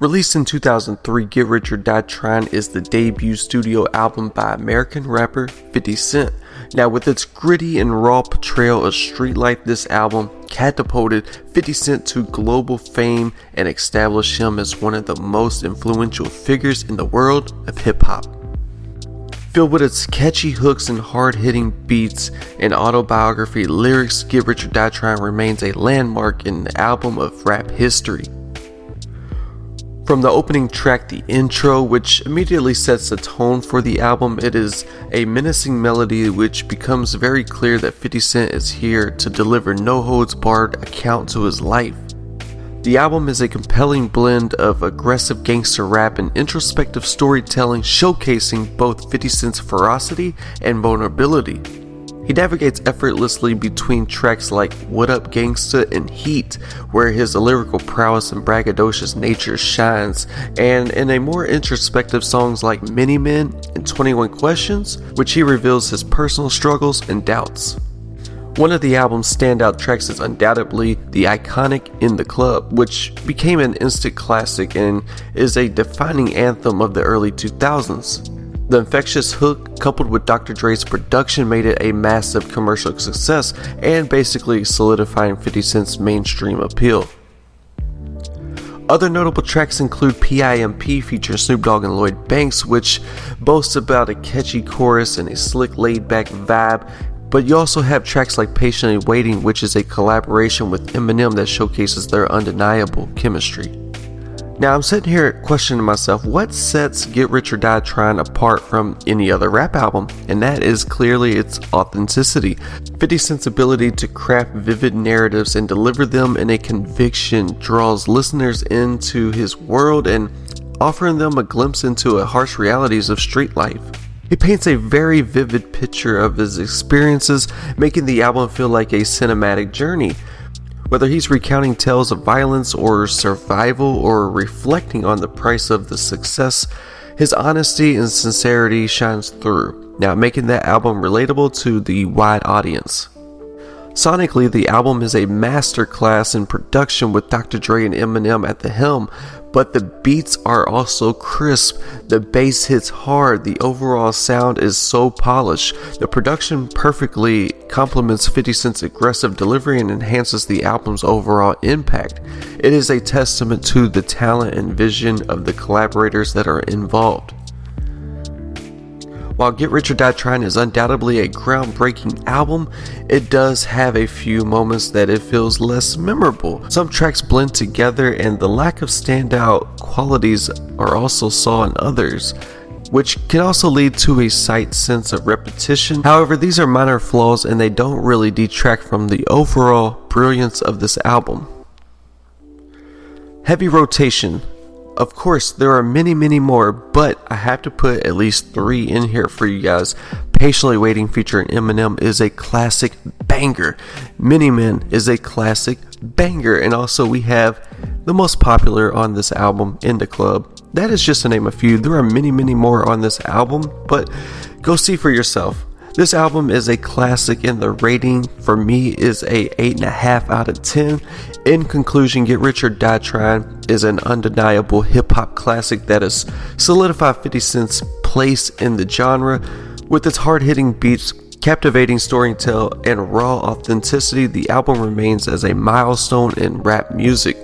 Released in 2003, Get Rich or Die Trying is the debut studio album by American rapper 50 Cent. Now, with its gritty and raw portrayal of street life, this album catapulted 50 Cent to global fame and established him as one of the most influential figures in the world of hip hop. Filled with its catchy hooks and hard hitting beats and autobiography lyrics, Get Rich or Die Trying remains a landmark in the album of rap history. From the opening track, the intro, which immediately sets the tone for the album, it is a menacing melody which becomes very clear that 50 Cent is here to deliver no holds barred account to his life. The album is a compelling blend of aggressive gangster rap and introspective storytelling, showcasing both 50 Cent's ferocity and vulnerability. He navigates effortlessly between tracks like What Up Gangsta and Heat, where his lyrical prowess and braggadocious nature shines, and in a more introspective songs like Many Men and 21 Questions, which he reveals his personal struggles and doubts. One of the album's standout tracks is undoubtedly the iconic In the Club, which became an instant classic and is a defining anthem of the early 2000s. The infectious hook, coupled with Dr. Dre's production, made it a massive commercial success and basically solidifying 50 Cent's mainstream appeal. Other notable tracks include PIMP featuring Snoop Dogg and Lloyd Banks, which boasts about a catchy chorus and a slick laid back vibe. But you also have tracks like Patiently Waiting, which is a collaboration with Eminem that showcases their undeniable chemistry. Now I'm sitting here questioning myself what sets Get Rich or Die Trying apart from any other rap album, and that is clearly its authenticity. 50 Cent's ability to craft vivid narratives and deliver them in a conviction draws listeners into his world and offering them a glimpse into the harsh realities of street life. He paints a very vivid picture of his experiences, making the album feel like a cinematic journey. Whether he's recounting tales of violence or survival or reflecting on the price of the success, his honesty and sincerity shines through, now making that album relatable to the wide audience. Sonically, the album is a masterclass in production with Dr. Dre and Eminem at the helm, but the beats are also crisp. The bass hits hard. The overall sound is so polished. The production perfectly complements 50 Cent's aggressive delivery and enhances the album's overall impact. It is a testament to the talent and vision of the collaborators that are involved. While Get Rich or Die Trying is undoubtedly a groundbreaking album, it does have a few moments that it feels less memorable. Some tracks blend together, and the lack of standout qualities are also saw in others which can also lead to a slight sense of repetition. However, these are minor flaws and they don't really detract from the overall brilliance of this album. Heavy rotation. Of course, there are many, many more, but I have to put at least three in here for you guys. Patiently Waiting featuring Eminem is a classic banger. Many Men is a classic banger. And also, we have the most popular on this album, In the Club. That is just to name a few. There are many, many more on this album, but go see for yourself. This album is a classic, and the rating for me is a 8.5 out of 10. In conclusion, Get Rich or Die Trying is an undeniable hip hop classic that has solidified 50 Cent's place in the genre. With its hard hitting beats, captivating storytelling, and raw authenticity, the album remains as a milestone in rap music.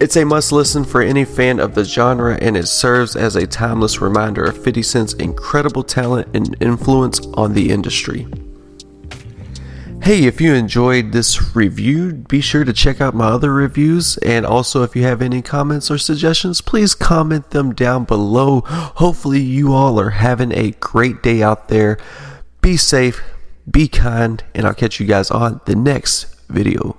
It's a must listen for any fan of the genre, and it serves as a timeless reminder of 50 Cent's incredible talent and influence on the industry. Hey, if you enjoyed this review, be sure to check out my other reviews. And also, if you have any comments or suggestions, please comment them down below. Hopefully, you all are having a great day out there. Be safe, be kind, and I'll catch you guys on the next video.